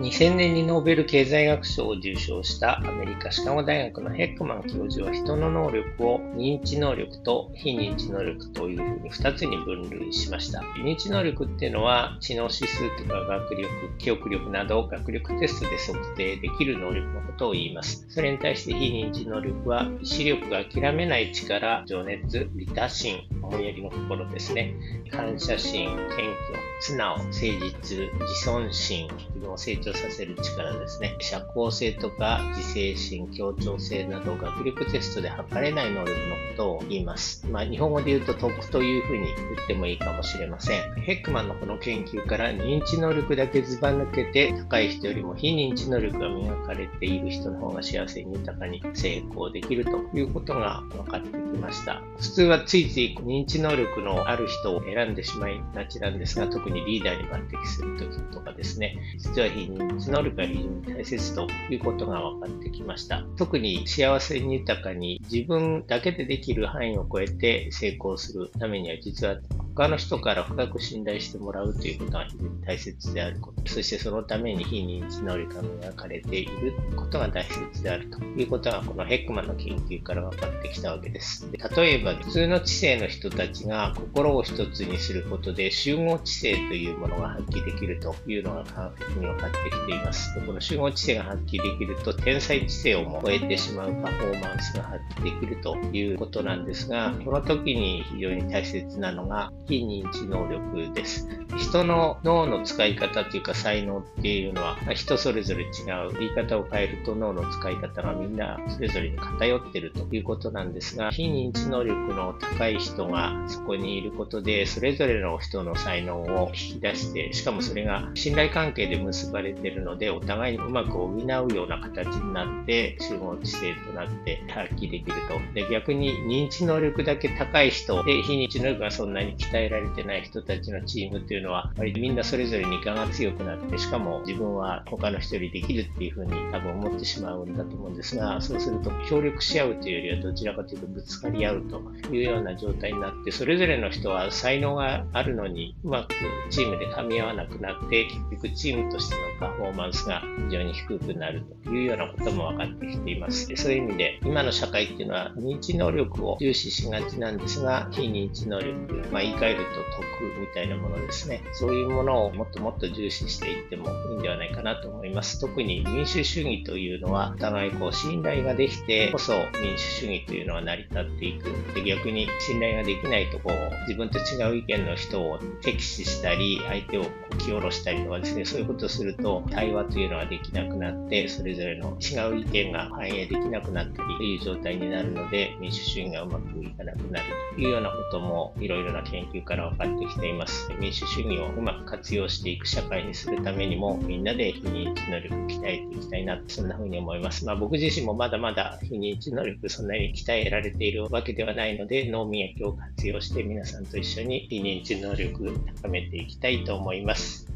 2000年にノーベル経済学賞を受賞したアメリカシカゴ大学のヘックマン教授は人の能力を認知能力と非認知能力というふうに2つに分類しました。認知能力っていうのは知能指数とか学力、記憶力など学力テストで測定できる能力のことを言います。それに対して非認知能力は意志力が諦めない力、情熱、利他心、思いやりの心ですね。感謝心、謙虚、素直、誠実、自尊心、自分を成長長させる力ですね。社交性とか自制心、協調性など学力テストで測れない能力のことを言います。まあ、日本語で言うと徳というふうに言ってもいいかもしれません。ヘックマンのこの研究から認知能力だけずば抜けて高い人よりも非認知能力が磨かれている人の方が幸せに豊かに成功できるということが分かってきました。普通はついつい認知能力のある人を選んでしまいがちなんですが、特にリーダーに抜擢するときとかですね、実は非募るが非常に大切ということが分かってきました。特に幸せに豊かに自分だけでできる範囲を超えて成功するためには実は他の人から深く信頼してもらうということが非常に大切であること、そしてそのために非認知能力が磨かれていることが大切であるということがこのヘックマンの研究から分かってきたわけです。で例えば普通の知性の人たちが心を一つにすることで集合知性というものが発揮できるというのが科学的に分かってきています。でこの集合知性が発揮できると天才知性をも超えてしまうパフォーマンスが発揮できるということなんですが、この時に非常に大切なのが非認知能力です。人の脳の使い方というか才能っていうのは人それぞれ違う。言い方を変えると脳の使い方がみんなそれぞれに偏ってるということなんですが、非認知能力の高い人がそこにいることで、それぞれの人の才能を引き出して、しかもそれが信頼関係で結ばれてるので、お互いにうまく補うような形になって、集合知性となって発揮できると。で逆に認知能力だけ高い人で、非認知能力がそんなに期待鍛えられてない人たちのチームっていうのは、割とみんなそれぞれに我が強くなって、しかも自分は他の人よりできるっていうふうに多分思ってしまうんだと思うんですが、そうすると協力し合うというよりはどちらかというとぶつかり合うというような状態になって、それぞれの人は才能があるのにうまくチームで噛み合わなくなって、結局チームとしてのパフォーマンスが非常に低くなるというようなことも分かってきています。そういう意味で、今の社会っていうのは認知能力を重視しがちなんですが、非認知能力、まあ、言い換えると徳みたいなものですね。そういうものをもっともっと重視していってもいいんではないかなと思います。特に民主主義というのは、お互いこう信頼ができてこそ民主主義というのは成り立っていく。で逆に信頼ができないとこう、自分と違う意見の人を敵視したり、相手をき下ろしたりとかですね、そういうことをすると対話というのはできなくなって、それぞれの違う意見が反映できなくなったりという状態になるので、民主主義がうまくいかなくなるというようなこともいろいろな研究から分かってきています。民主主義をうまく活用していく社会にするためにも、みんなで非認知能力を鍛えていきたいな、そんな風に思います。まあ僕自身もまだまだ非認知能力そんなに鍛えられているわけではないので、脳磨きを活用して皆さんと一緒に非認知能力高めていきたいと思います。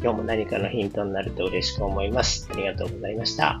今日も何かのヒントになると嬉しく思います。ありがとうございました。